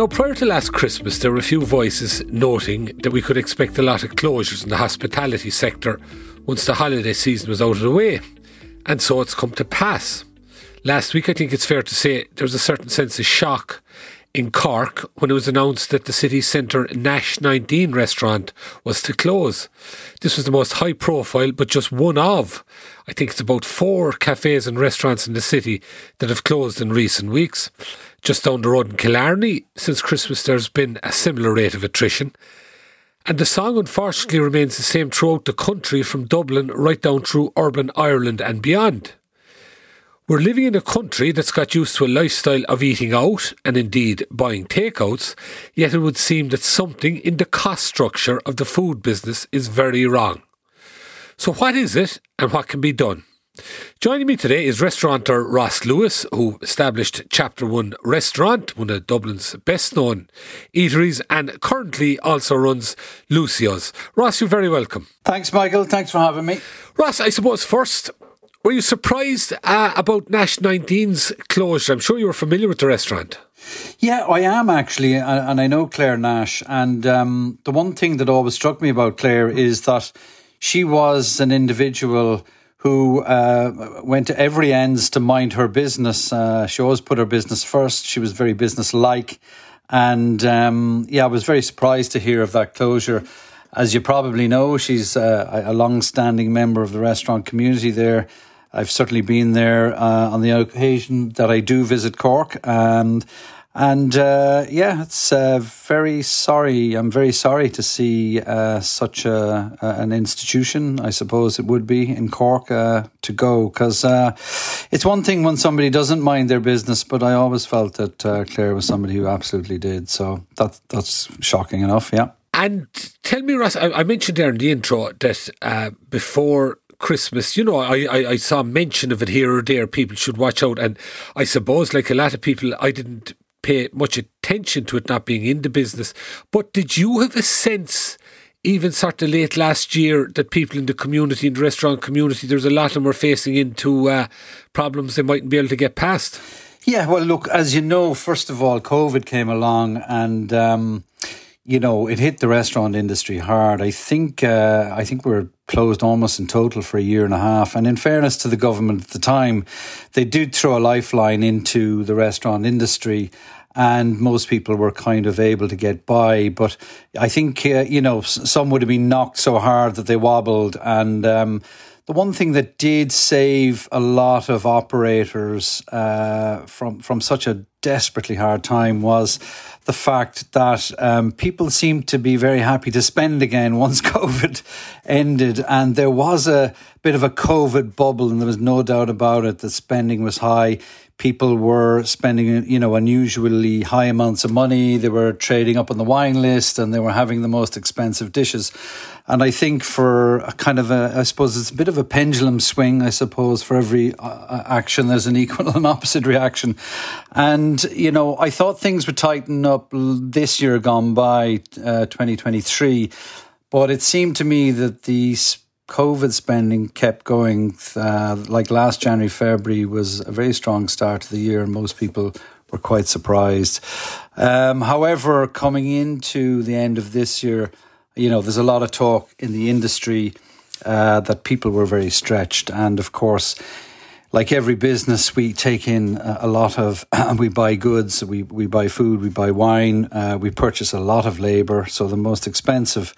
Now, prior to last Christmas, there were a few voices noting that we could expect a lot of closures in the hospitality sector once the holiday season was out of the way. And so it's come to pass. Last week, I think it's fair to say there was a certain sense of shock in Cork when it was announced that the city centre Nash 19 restaurant was to close. This was the most high profile, but just one of, I think it's about four cafes and restaurants in the city that have closed in recent weeks. Just down the road in Killarney, since Christmas, there's been a similar rate of attrition. And the song unfortunately remains the same throughout the country from Dublin right down through urban Ireland and beyond. We're living in a country that's got used to a lifestyle of eating out and indeed buying takeouts, yet it would seem that something in the cost structure of the food business is very wrong. So, what is it and what can be done? Joining me today is restaurateur Ross Lewis, who established Chapter One Restaurant, one of Dublin's best known eateries, and currently also runs Lucio's. Ross, you're very welcome. Thanks, Michael. Thanks for having me. Ross, I suppose first, were you surprised uh, about Nash 19's closure? I'm sure you were familiar with the restaurant. Yeah, I am actually, and I know Claire Nash. And um, the one thing that always struck me about Claire is that she was an individual who uh, went to every ends to mind her business. Uh, she always put her business first. She was very business-like, and um, yeah, I was very surprised to hear of that closure. As you probably know, she's uh, a long-standing member of the restaurant community there. I've certainly been there uh, on the occasion that I do visit Cork, and and uh, yeah, it's uh, very sorry. I'm very sorry to see uh, such a, an institution. I suppose it would be in Cork uh, to go because uh, it's one thing when somebody doesn't mind their business, but I always felt that Claire was somebody who absolutely did. So that that's shocking enough. Yeah. And tell me, Ross, I, I mentioned there in the intro that before Christmas, you know, I, I, I, saw mention of it here or there. People should watch out. And I suppose, like a lot of people, I didn't pay much attention to it not being in the business. But did you have a sense, even sort of late last year, that people in the community, in the restaurant community, there's a lot of them were facing into uh, problems they mightn't be able to get past? Yeah, well, look, as you know, first of all, COVID came along and. Um, you know, it hit the restaurant industry hard. I think uh, I think we are closed almost in total for a year and a half. And in fairness to the government at the time, they did throw a lifeline into the restaurant industry. And most people were kind of able to get by. But I think, uh, you know, some would have been knocked so hard that they wobbled. And um, the one thing that did save a lot of operators uh, from, from such a desperately hard time was the fact that um, people seemed to be very happy to spend again once COVID ended. And there was a bit of a COVID bubble, and there was no doubt about it that spending was high. People were spending, you know, unusually high amounts of money. They were trading up on the wine list and they were having the most expensive dishes. And I think for a kind of a, I suppose it's a bit of a pendulum swing, I suppose, for every uh, uh action, there's an equal and opposite reaction. And, you know, I thought things would tighten up this year gone by, uh, 2023. But it seemed to me that the COVID spending kept going. Uh, like last January, February was a very strong start to the year, and most people were quite surprised. Um, however, coming into the end of this year, you know, there's a lot of talk in the industry uh, that people were very stretched. And of course, like every business, we take in a lot of, we buy goods, we, we buy food, we buy wine, uh, we purchase a lot of labor. So the most expensive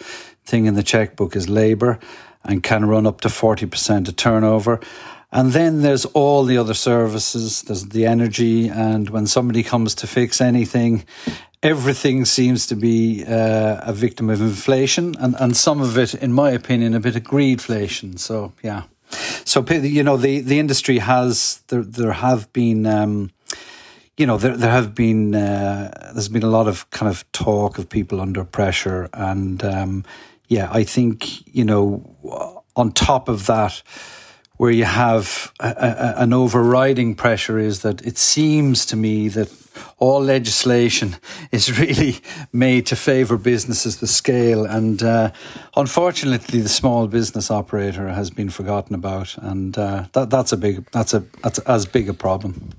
thing in the checkbook is labor and can run up to 40% of turnover. And then there's all the other services, there's the energy. And when somebody comes to fix anything, everything seems to be uh, a victim of inflation, and, and some of it, in my opinion, a bit of greedflation. So, yeah. So, you know, the, the industry has, there, there have been, um, you know, there, there have been, uh, there's been a lot of kind of talk of people under pressure and, um, yeah, I think you know, on top of that, where you have a, a, an overriding pressure is that it seems to me that all legislation is really made to favour businesses with scale, and uh, unfortunately, the small business operator has been forgotten about, and uh, that, that's a big that's a that's as big a problem.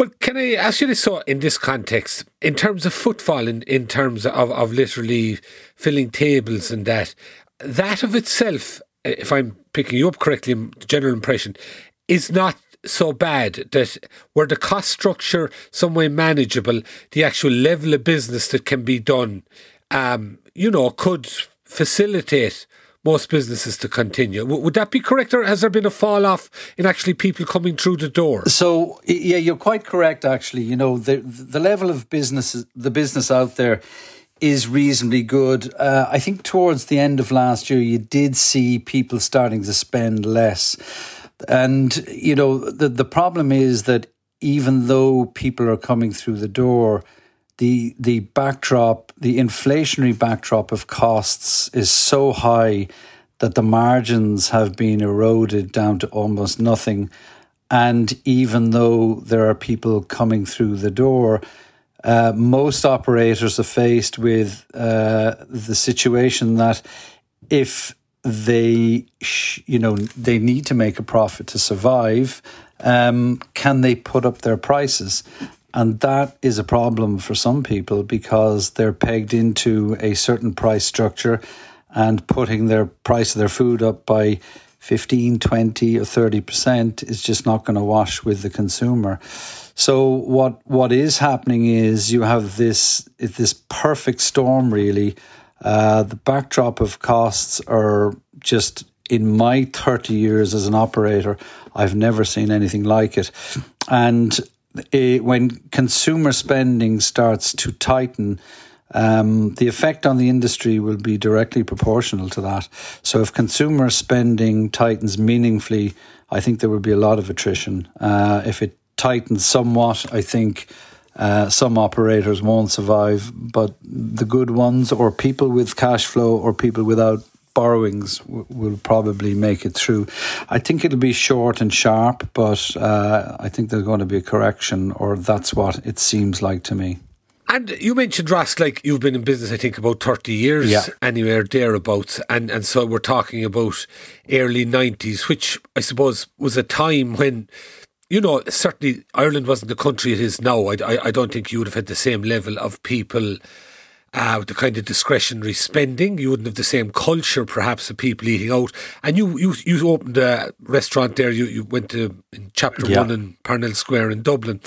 Well, can I ask you this? So, in this context, in terms of footfall, in, in terms of, of literally filling tables and that, that of itself if I'm picking you up correctly, the general impression is not so bad that were the cost structure some way manageable, the actual level of business that can be done, um, you know, could facilitate most businesses to continue. W- would that be correct, or has there been a fall off in actually people coming through the door? So yeah, you're quite correct. Actually, you know, the the level of business, the business out there is reasonably good. Uh, I think towards the end of last year, you did see people starting to spend less. And, you know, the, the problem is that even though people are coming through the door, the the backdrop, the inflationary backdrop of costs is so high that the margins have been eroded down to almost nothing. And even though there are people coming through the door, uh, most operators are faced with uh, the situation that if they, you know, they need to make a profit to survive, um, can they put up their prices? And that is a problem for some people because they're pegged into a certain price structure and putting their price of their food up by 15, 20, or 30% is just not going to wash with the consumer. So what what is happening is you have this this perfect storm really. Uh, the backdrop of costs are just in my 30 years as an operator, I've never seen anything like it. And it, when consumer spending starts to tighten, um, the effect on the industry will be directly proportional to that. So if consumer spending tightens meaningfully, I think there will be a lot of attrition. Uh, if it tightens somewhat. I think uh, some operators won't survive, but the good ones, or people with cash flow, or people without borrowings, w- will probably make it through. I think it'll be short and sharp, but uh, I think there's going to be a correction, or that's what it seems like to me. And you mentioned Ross, like you've been in business, I think about thirty years, yeah. anywhere thereabouts, and and so we're talking about early nineties, which I suppose was a time when you know, certainly Ireland wasn't the country it is now. I, I, I don't think you would have had the same level of people uh, with the kind of discretionary spending. You wouldn't have the same culture, perhaps, of people eating out. And you you, you opened a restaurant there. You, you went to in Chapter yeah. 1 in Parnell Square in Dublin.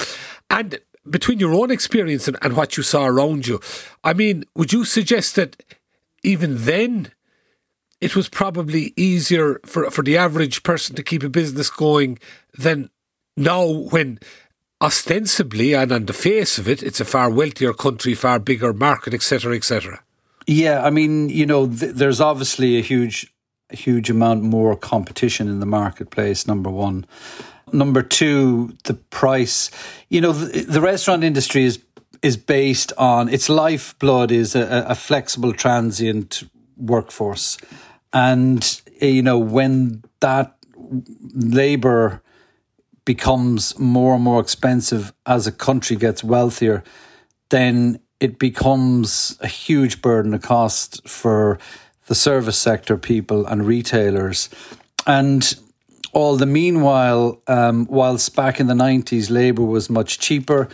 And between your own experience and, and what you saw around you, I mean, would you suggest that even then it was probably easier for, for the average person to keep a business going than now when ostensibly and on the face of it, it's a far wealthier country, far bigger market, etc., etc. Yeah, I mean, you know, th- there's obviously a huge, huge amount more competition in the marketplace. Number one, number two, the price. You know, the, the restaurant industry is is based on its lifeblood is a, a flexible, transient workforce, and you know when that labor becomes more and more expensive as a country gets wealthier, then it becomes a huge burden of cost for the service sector people and retailers. And all the meanwhile, um, whilst back in the 90s, labour was much cheaper,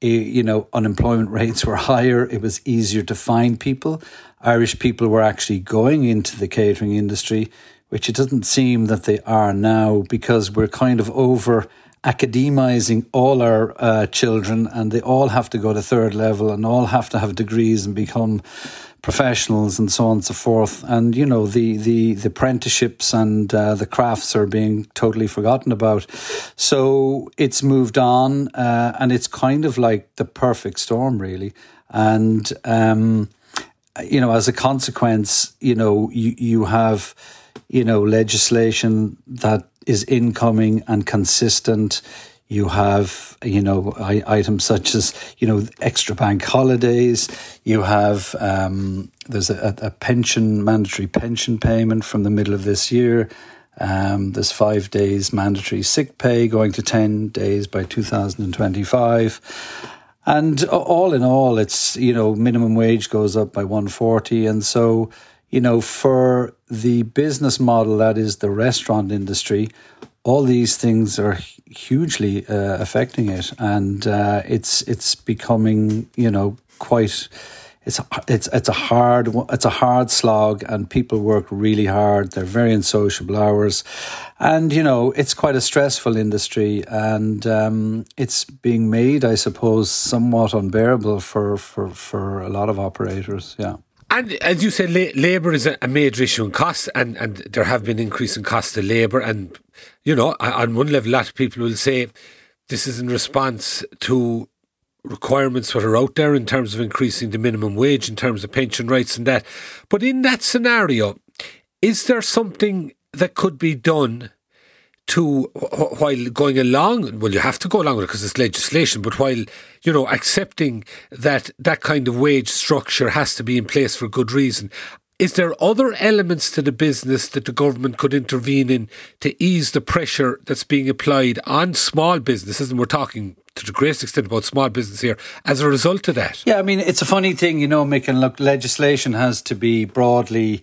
you know, unemployment rates were higher, it was easier to find people. Irish people were actually going into the catering industry which it doesn't seem that they are now because we're kind of over academizing all our uh, children and they all have to go to third level and all have to have degrees and become professionals and so on and so forth. And, you know, the, the, the apprenticeships and uh, the crafts are being totally forgotten about. So it's moved on uh, and it's kind of like the perfect storm, really. And, um, you know, as a consequence, you know, you, you have you know, legislation that is incoming and consistent. You have, you know, items such as, you know, extra bank holidays. You have, um, there's a, a, pension mandatory pension payment from the middle of this year. Um, there's five days mandatory sick pay going to 10 days by 2025. And all in all, it's, you know, minimum wage goes up by 140. And so, you know, for the business model that is the restaurant industry, all these things are hugely uh, affecting it. And uh, it's, it's becoming, you know, quite it's it's it's a hard it's a hard slog, and people work really hard. They're very unsociable hours, and you know it's quite a stressful industry, and um, it's being made, I suppose, somewhat unbearable for for for a lot of operators. Yeah. And as you said, la- labour is a, major issue in costs, and, and there have been increasing costs of labour. And, you know, on one level, a lot of people will say this is in response to requirements that are out there in terms of increasing the minimum wage, in terms of pension rights and that. But in that scenario, is there something that could be done to while going along well you have to go along with it because it's legislation but while you know accepting that that kind of wage structure has to be in place for good reason is there other elements to the business that the government could intervene in to ease the pressure that's being applied on small businesses and we're talking to the greatest extent about small business here as a result of that. Yeah, I mean, it's a funny thing, you know, and look, legislation has to be broadly,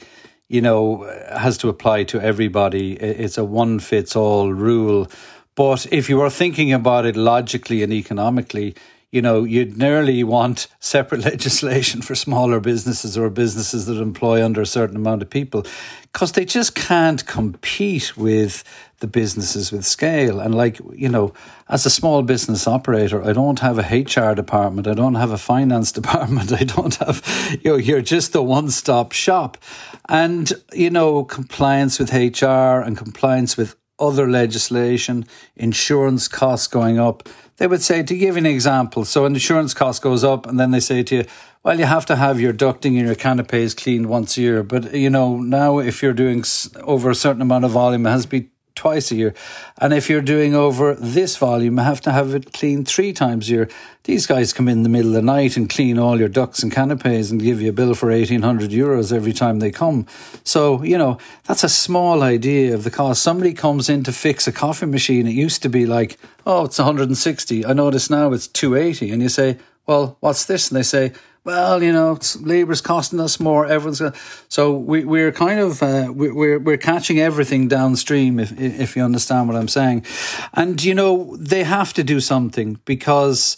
you know, has to apply to everybody. It's a one fits all rule. But if you are thinking about it logically and economically, you know, you'd nearly want separate legislation for smaller businesses or businesses that employ under a certain amount of people because they just can't compete with the businesses with scale. And like, you know, as a small business operator, I don't have a HR department. I don't have a finance department. I don't have, you know, you're just a one stop shop. And, you know, compliance with HR and compliance with other legislation, insurance costs going up. They would say, to give you an example, so an insurance cost goes up, and then they say to you, well, you have to have your ducting and your canopies cleaned once a year. But, you know, now if you're doing over a certain amount of volume, it has to be twice a year. And if you're doing over this volume, you have to have it cleaned three times a year. These guys come in the middle of the night and clean all your ducts and canopies and give you a bill for 1800 euros every time they come. So, you know, that's a small idea of the cost. Somebody comes in to fix a coffee machine. It used to be like, oh, it's 160. I notice now it's 280. And you say, well, what's this? And they say, well, you know, labour's costing us more. Everyone's going so we we're kind of uh, we're we're catching everything downstream. If if you understand what I'm saying, and you know they have to do something because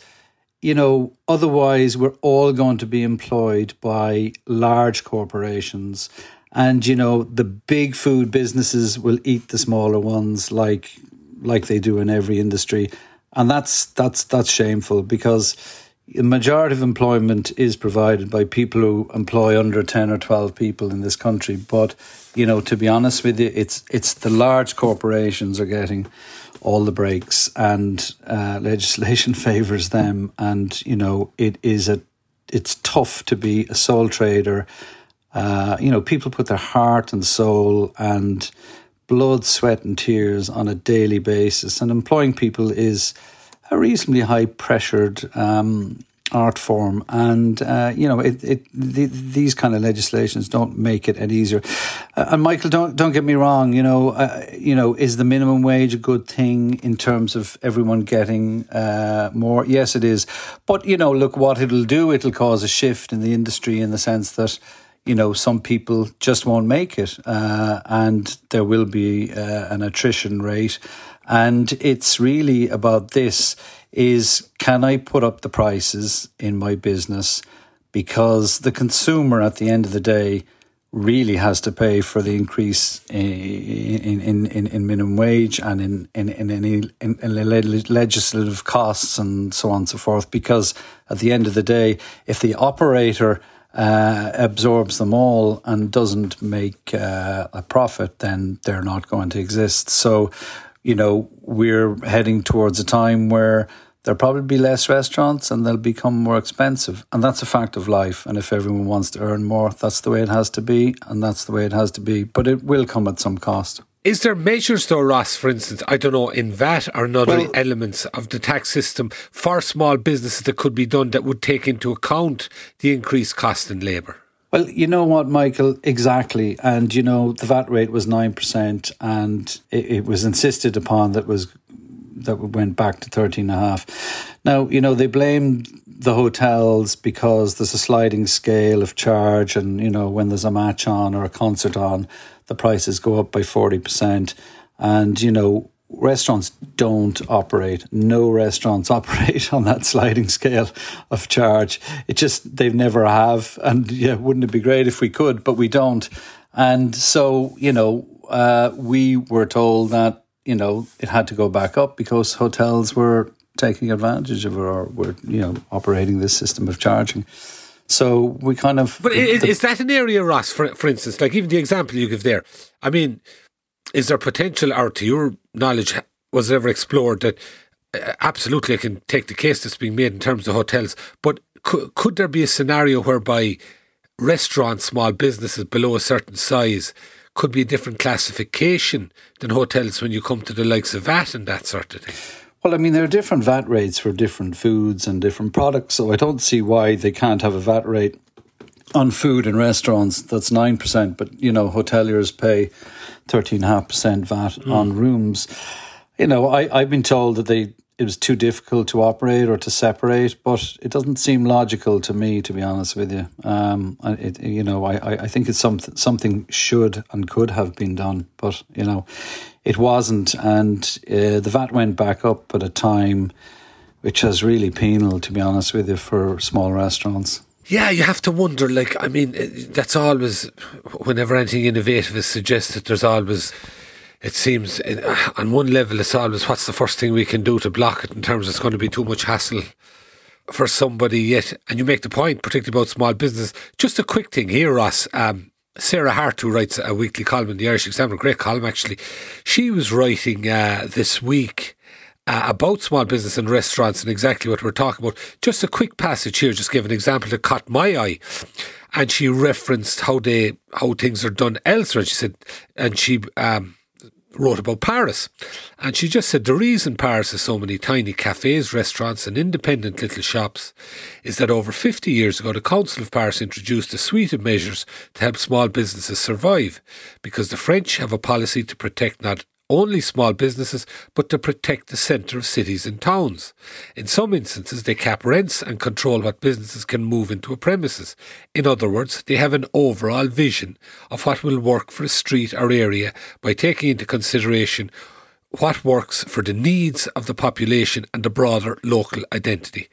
you know otherwise we're all going to be employed by large corporations. And you know the big food businesses will eat the smaller ones, like like they do in every industry, and that's that's that's shameful because the majority of employment is provided by people who employ under 10 or 12 people in this country but you know to be honest with you it's it's the large corporations are getting all the breaks and uh, legislation favors them and you know it is a it's tough to be a sole trader. Uh, you know people put their heart and soul and blood sweat and tears on a daily basis and employing people is a reasonably high pressured um, art form, and uh, you know it, it the, these kind of legislations don't make it any easier. Uh, and Michael, don't don't get me wrong. You know, uh, you know, is the minimum wage a good thing in terms of everyone getting uh, more? Yes, it is. But you know, look, what it'll do, it'll cause a shift in the industry in the sense that you know, some people just won't make it, uh, and there will be uh, an attrition rate. And it's really about this is can I put up the prices in my business? Because the consumer at the end of the day really has to pay for the increase in in, in, in minimum wage and in, in, in any in, in legislative costs and so on and so forth. Because at the end of the day, if the operator uh, absorbs them all and doesn't make uh, a profit, then they're not going to exist. So you know, we're heading towards a time where there'll probably be less restaurants and they'll become more expensive. And that's a fact of life. And if everyone wants to earn more, that's the way it has to be. And that's the way it has to be. But it will come at some cost. Is there measures though, Ross, for instance, I don't know, in VAT or another well, elements of the tax system for small businesses that could be done that would take into account the increased cost in labour? Well, you know what, Michael, exactly. And, you know, the VAT rate was 9% and it, it was insisted upon that was that went back to 13 and. Now, you know, they blamed the hotels because there's a sliding scale of charge and, you know, when there's a match on or a concert on, the prices go up by 40%. And, you know, restaurants don't operate. No restaurants operate on that sliding scale of charge. It just, they've never have. And yeah, wouldn't it be great if we could, but we don't. And so, you know, uh, we were told that, you know, it had to go back up because hotels were taking advantage of it or were, you know, operating this system of charging. So we kind of. But is, is that an area, Ross, for, for instance, like even the example you give there? I mean, is there potential, or to your knowledge, was it ever explored that uh, absolutely I can take the case that's being made in terms of hotels, but could, could there be a scenario whereby restaurants, small businesses below a certain size, could be a different classification than hotels when you come to the likes of VAT and that sort of thing? Well, I mean, there are different VAT rates for different foods and different products, so I don't see why they can't have a VAT rate on food in restaurants that's 9%, but, you know, hoteliers pay 13.5% VAT mm. on rooms. You know, I, I've been told that they it was too difficult to operate or to separate, but it doesn't seem logical to me, to be honest with you. Um, it, you know, I, I think it's something something should and could have been done, but you know, it wasn't, and uh, the VAT went back up at a time which is really penal, to be honest with you, for small restaurants. Yeah, you have to wonder. Like, I mean, that's always whenever anything innovative is suggested. There's always, it seems, on one level, it's always what's the first thing we can do to block it in terms of it's going to be too much hassle for somebody yet. And you make the point, particularly about small business. Just a quick thing here, Ross. Um, Sarah Hart, who writes a weekly column in the Irish Examiner, great column actually, she was writing uh, this week uh, about small business and restaurants and exactly what we're talking about. Just a quick passage here, just give an example that caught my eye. And she referenced how they how things are done elsewhere. She said, and she um, wrote about Paris. And she just said the reason Paris has so many tiny cafes, restaurants, and independent little shops is that over 50 years ago, the Council of Paris introduced a suite of measures to help small businesses survive because the French have a policy to protect not only small businesses, but to protect the centre of cities and towns. In some instances, they cap rents and control what businesses can move into a premises. In other words, they have an overall vision of what will work for a street or area by taking into consideration what works for the needs of the population and the broader local identity.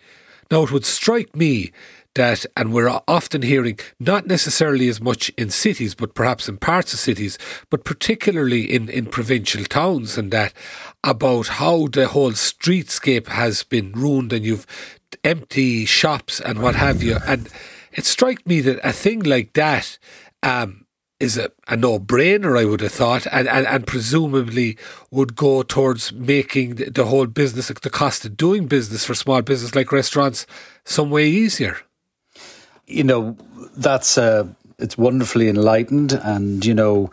Now, it would strike me that, and we're often hearing, not necessarily as much in cities, but perhaps in parts of cities, but particularly in, in provincial towns, and that about how the whole streetscape has been ruined and you've empty shops and what have you. And it struck me that a thing like that um, is a, a no brainer, I would have thought, and, and, and presumably would go towards making the, the whole business, the cost of doing business for small business like restaurants, some way easier you know, that's uh, it's wonderfully enlightened, and you know,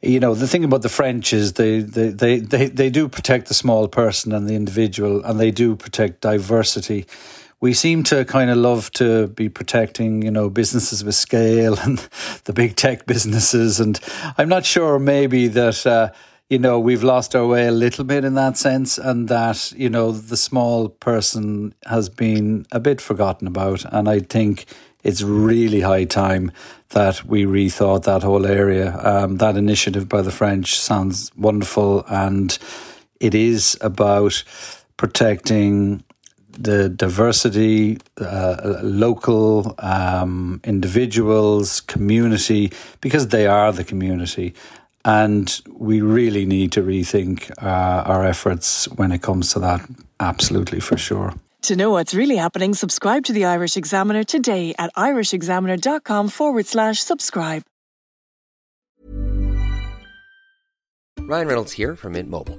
you know the thing about the French is they, they they, they, they do protect the small person and the individual, and they do protect diversity. We seem to kind of love to be protecting, you know, businesses with scale and the big tech businesses, and I'm not sure maybe that. Uh, you know, we've lost our way a little bit in that sense, and that, you know, the small person has been a bit forgotten about. And I think it's really high time that we rethought that whole area. Um, that initiative by the French sounds wonderful, and it is about protecting the diversity, uh, local um, individuals, community, because they are the community. And we really need to rethink uh, our efforts when it comes to that, absolutely for sure. To know what's really happening, subscribe to the Irish Examiner today at irishexaminer.com forward slash subscribe. Ryan Reynolds here from Mint Mobile.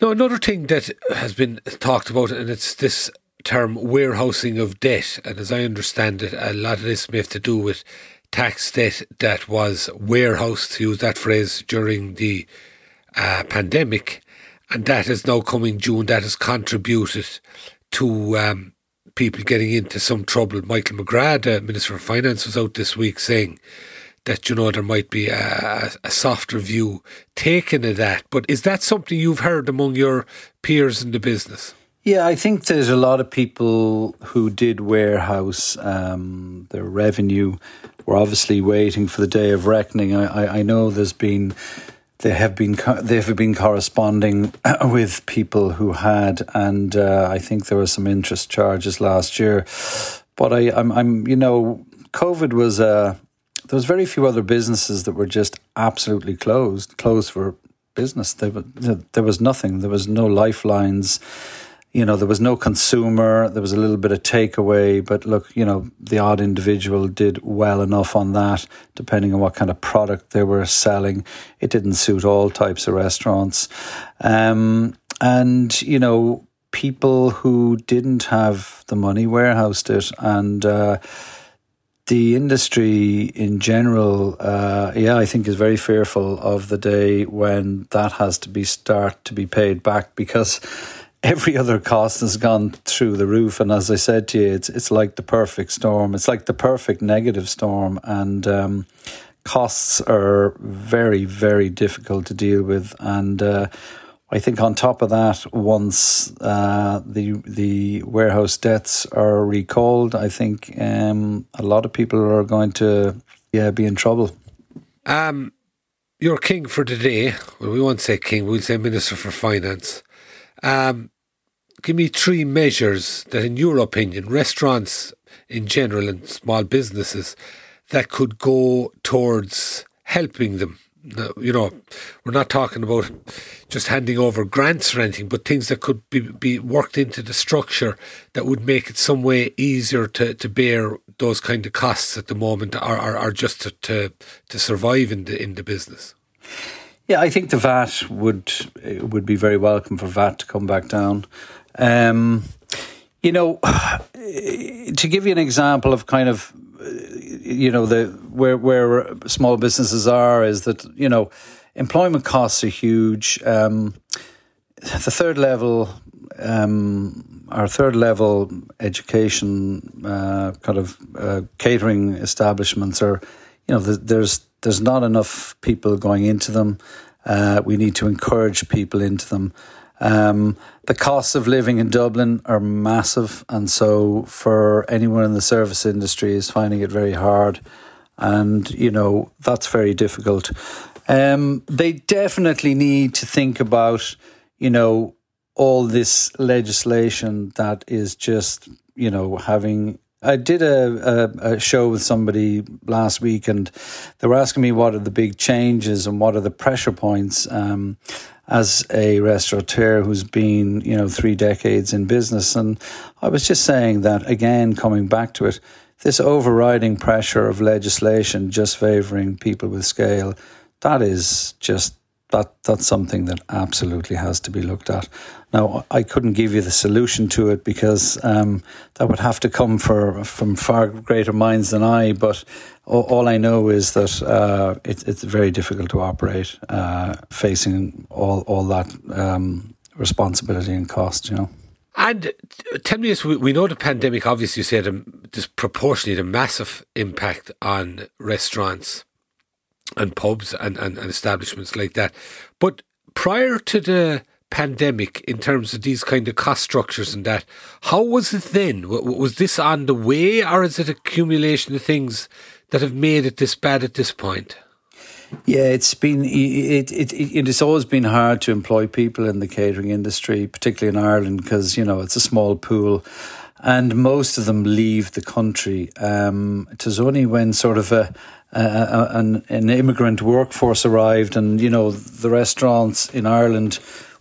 Now, another thing that has been talked about, and it's this term warehousing of debt. And as I understand it, a lot of this may have to do with tax debt that was warehoused, to use that phrase, during the uh, pandemic. And that is now coming June, that has contributed to um, people getting into some trouble. Michael McGrath, the Minister of Finance, was out this week saying that you know there might be a, a softer view taken of that. But is that something you've heard among your peers in the business? Yeah, I think there's a lot of people who did warehouse um, their revenue. Were obviously waiting for the day of reckoning. I, I, I know there's been they have been they have been corresponding with people who had, and uh, I think there were some interest charges last year. But I, I'm, I'm you know, COVID was uh, there was very few other businesses that were just absolutely closed, closed for business. There, there was nothing. There was no lifelines you know, there was no consumer, there was a little bit of takeaway, but look, you know, the odd individual did well enough on that, depending on what kind of product they were selling. It didn't suit all types of restaurants. Um, and, you know, people who didn't have the money warehoused it and, uh, the industry in general, uh, yeah, I think is very fearful of the day when that has to be start to be paid back because every other cost has gone through the roof. And as I said to you, it's it's like the perfect storm. It's like the perfect negative storm, and um, costs are very very difficult to deal with. And uh, I think on top of that, once uh, the the warehouse debts are recalled, I think um, a lot of people are going to yeah be in trouble. Um, your king for today. Well, we won't say king. We'll say minister for finance. Um, give me three measures that, in your opinion, restaurants in general and small businesses that could go towards helping them. You know, we're not talking about just handing over grants or anything, but things that could be, be worked into the structure that would make it some way easier to, to bear those kind of costs at the moment, or, are, or just to, to to survive in the in the business. Yeah, I think the VAT would would be very welcome for VAT to come back down. Um, you know, to give you an example of kind of, you know, the where where small businesses are is that you know, employment costs are huge. Um, the third level, um, our third level education uh, kind of uh, catering establishments are, you know, there's there's not enough people going into them. Uh, we need to encourage people into them. Um, the costs of living in Dublin are massive, and so for anyone in the service industry is finding it very hard, and you know that's very difficult. Um, they definitely need to think about, you know, all this legislation that is just, you know, having I did a, a, a, show with somebody last week, and they were asking me what are the big changes and what are the pressure points. Um, as a restaurateur who's been, you know, three decades in business. And I was just saying that again, coming back to it, this overriding pressure of legislation just favouring people with scale, that is just that that's something that absolutely has to be looked at. Now, I couldn't give you the solution to it because um, that would have to come for, from far greater minds than I. But all, all I know is that uh, it, it's very difficult to operate uh, facing all all that um, responsibility and cost. You know. And tell me this: we know the pandemic obviously said a disproportionately a massive impact on restaurants and pubs and, and, and establishments like that. But prior to the pandemic in terms of these kind of cost structures and that. How was it then? Was this on the way or is it accumulation of things that have made it this bad at this point? Yeah, it's been it, it, it it's always been hard to employ people in the catering industry, particularly in Ireland, because you know it's a small pool, and most of them leave the country. Um, it was only when sort of a, a, an, an immigrant workforce arrived, and you know the restaurants in Ireland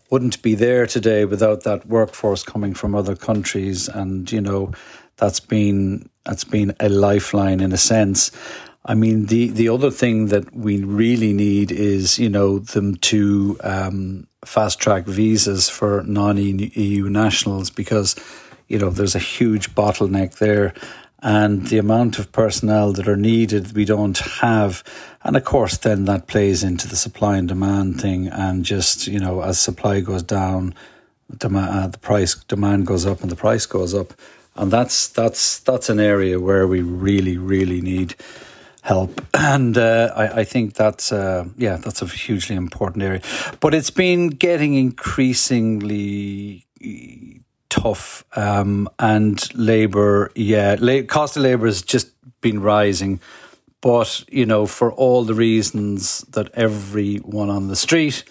wouldn't be there today without that workforce coming from other countries, and you know that's been that's been a lifeline in a sense. I mean, the, the other thing that we really need is, you know, them to um, fast track visas for non EU nationals because, you know, there's a huge bottleneck there. And the amount of personnel that are needed, we don't have. And of course, then that plays into the supply and demand thing. And just, you know, as supply goes down, demand, uh, the price, demand goes up and the price goes up. And that's, that's, that's an area where we really, really need help. And uh, I, I, think that's uh, yeah, that's a hugely important area. But it's been getting increasingly tough, um, and labour, yeah, la- cost of labour has just been rising. But you know, for all the reasons that everyone on the street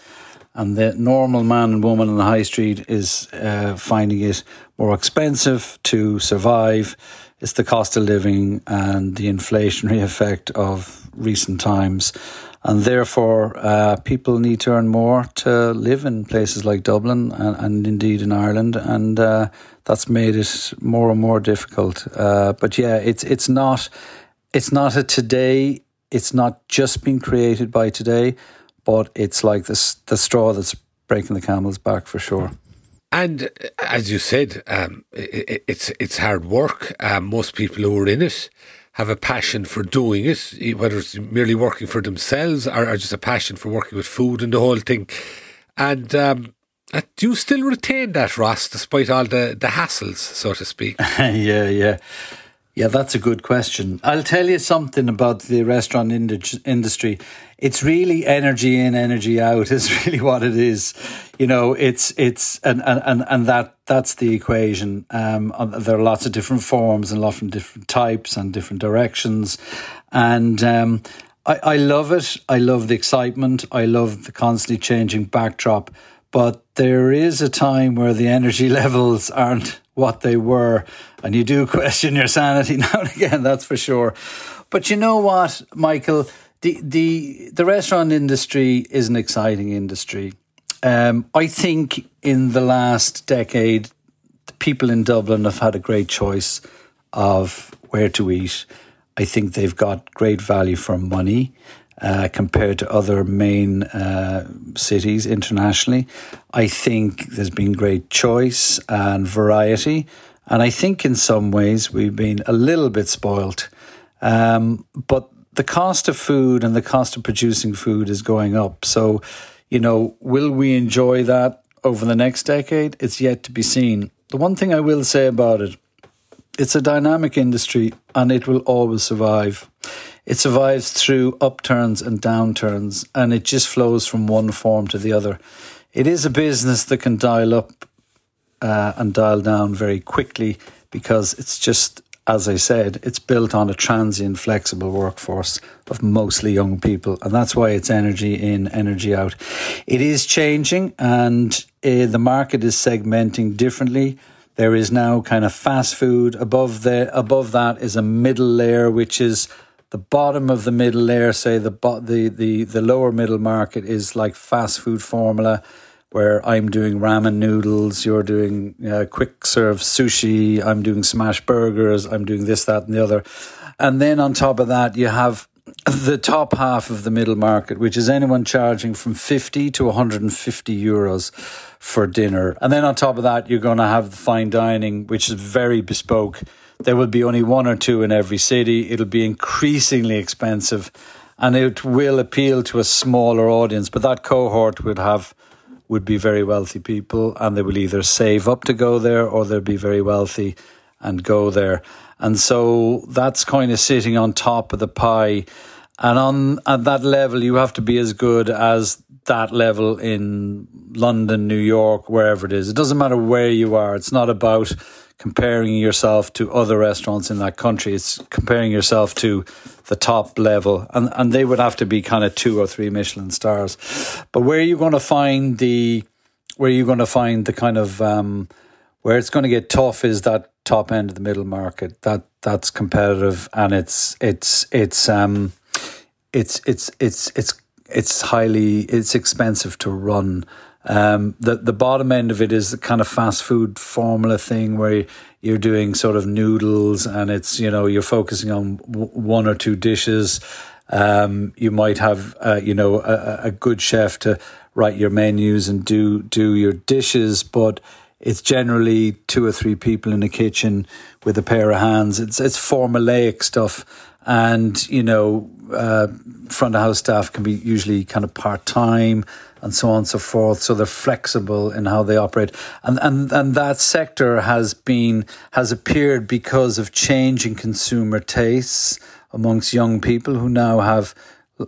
and the normal man and woman on the high street is uh, finding it more expensive to survive it's the cost of living and the inflationary effect of recent times. And therefore, uh, people need to earn more to live in places like Dublin and, and indeed in Ireland. And uh, that's made it more and more difficult. Uh, but yeah, it's, it's, not, it's not a today, it's not just been created by today, but it's like this, the straw that's breaking the camel's back for sure. And uh, as you said, um, it, it's it's hard work. Um, most people who are in it have a passion for doing it, whether it's merely working for themselves or, or just a passion for working with food and the whole thing. And um, uh, do you still retain that, Ross, despite all the, the hassles, so to speak? yeah, yeah. Yeah, that's a good question. I'll tell you something about the restaurant industry. It's really energy in, energy out is really what it is. You know, it's, it's, and, and, and that, that's the equation. Um, uh, there are lots of different forms and lots of different types and different directions. And, um, I, I love it. I love the excitement. I love the constantly changing backdrop. But there is a time where the energy levels aren't what they were. And you do question your sanity now and again, that's for sure. But you know what, Michael? The, the, the restaurant industry is an exciting industry. Um, I think in the last decade, the people in Dublin have had a great choice of where to eat. I think they've got great value for money. Uh, compared to other main uh, cities internationally. I think there's been great choice and variety. And I think in some ways we've been a little bit spoilt. Um, but the cost of food and the cost of producing food is going up. So, you know, will we enjoy that over the next decade? It's yet to be seen. The one thing I will say about it, it's a dynamic industry and it will always survive. It survives through upturns and downturns, and it just flows from one form to the other. It is a business that can dial up uh, and dial down very quickly because it's just, as I said, it's built on a transient, flexible workforce of mostly young people, and that's why it's energy in, energy out. It is changing, and uh, the market is segmenting differently. There is now kind of fast food. Above the above that is a middle layer, which is the bottom of the middle layer, say the the the the lower middle market is like fast food formula, where I'm doing ramen noodles, you're doing uh, quick serve sushi, I'm doing smash burgers, I'm doing this, that, and the other, and then on top of that, you have the top half of the middle market, which is anyone charging from 50 to 150 euros for dinner. And then on top of that, you're going to have the fine dining, which is very bespoke there will be only one or two in every city. It'll be increasingly expensive and it will appeal to a smaller audience, but that cohort would have would be very wealthy people and they will either save up to go there or they'll be very wealthy and go there. And so that's kind of sitting on top of the pie. And on at that level you have to be as good as that level in London, New York, wherever it is. It doesn't matter where you are. It's not about comparing yourself to other restaurants in that country. It's comparing yourself to the top level, and and they would have to be kind of two or three Michelin stars. But where are you going to find the where are you going to find the kind of um, where it's going to get tough is that top end of the middle market. That that's competitive and it's it's it's um it's it's it's it's it's highly it's expensive to run. Um, the the bottom end of it is the kind of fast food formula thing where you're doing sort of noodles and it's you know you're focusing on w- one or two dishes. Um, you might have uh, you know a, a good chef to write your menus and do do your dishes, but it's generally two or three people in a kitchen with a pair of hands. It's it's formulaic stuff, and you know, uh, front of house staff can be usually kind of part time and so on and so forth. So they're flexible in how they operate, and and and that sector has been has appeared because of changing consumer tastes amongst young people who now have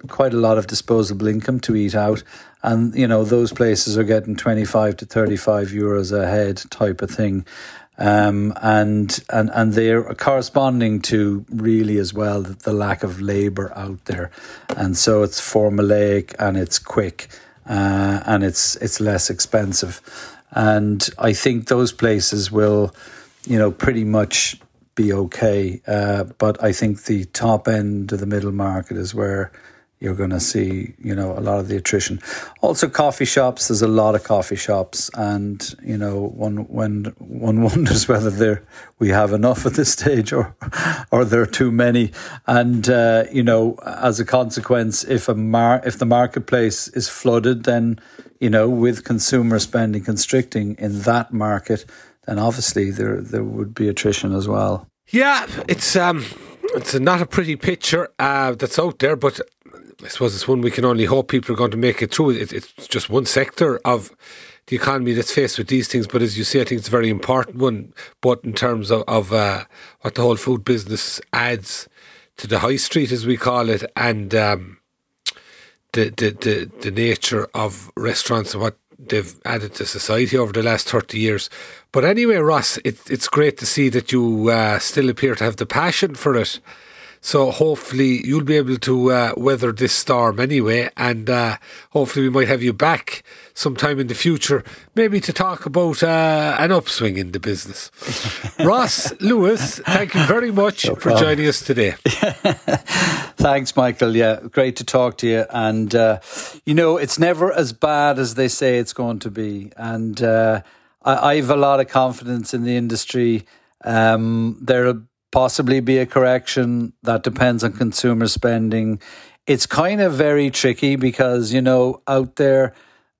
quite a lot of disposable income to eat out. And you know those places are getting 25 to 35 euros a head type of thing. Um, and and and they're corresponding to really as well the, the lack of labor out there. And so it's formulaic and it's quick uh, and it's it's less expensive. And I think those places will you know pretty much be okay. Uh, but I think the top end of the middle market is where you're going to see, you know, a lot of the attrition. Also, coffee shops. There's a lot of coffee shops, and you know, one when one wonders whether there we have enough at this stage, or or there are too many. And uh, you know, as a consequence, if a mar- if the marketplace is flooded, then you know, with consumer spending constricting in that market, then obviously there there would be attrition as well. Yeah, it's um, it's not a pretty picture uh, that's out there, but I suppose it's one we can only hope people are going to make it through. It, it's just one sector of the economy that's faced with these things. But as you say, I think it's a very important one, but in terms of, of uh, what the whole food business adds to the high street, as we call it, and um, the, the, the, the nature of restaurants and what they've added to society over the last 30 years. But anyway, Ross, it, it's great to see that you uh, still appear to have the passion for it. So hopefully you'll be able to uh, weather this storm anyway, and uh, hopefully we might have you back sometime in the future, maybe to talk about uh, an upswing in the business. Ross Lewis, thank you very much no for joining us today. Thanks, Michael. Yeah, great to talk to you. And uh, you know, it's never as bad as they say it's going to be, and uh, I, I have a lot of confidence in the industry. Um, there are possibly be a correction. That depends on consumer spending. It's kind of very tricky because, you know, out there,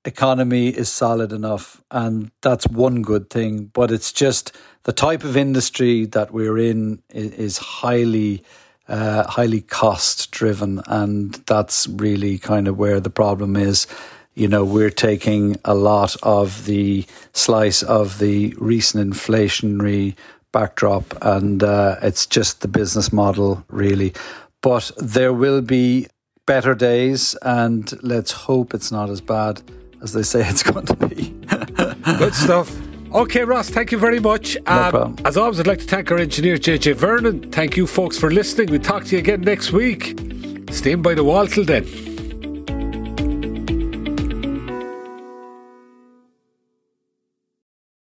economy is solid enough and that's one good thing but it's just the type of industry that we're in is, highly uh, highly cost driven and that's really kind of where the problem is you know we're taking a lot of the slice of the recent inflationary backdrop, and uh, it's just the business model, really. But there will be better days, and let's hope it's not as bad as they say it's going to be. Good stuff. Okay, Ross, thank you very much. No um, problem. As always, I'd like to thank our engineer, JJ Vernon. Thank you, folks, for listening. We'll talk to you again next week. Stay by the wall till then.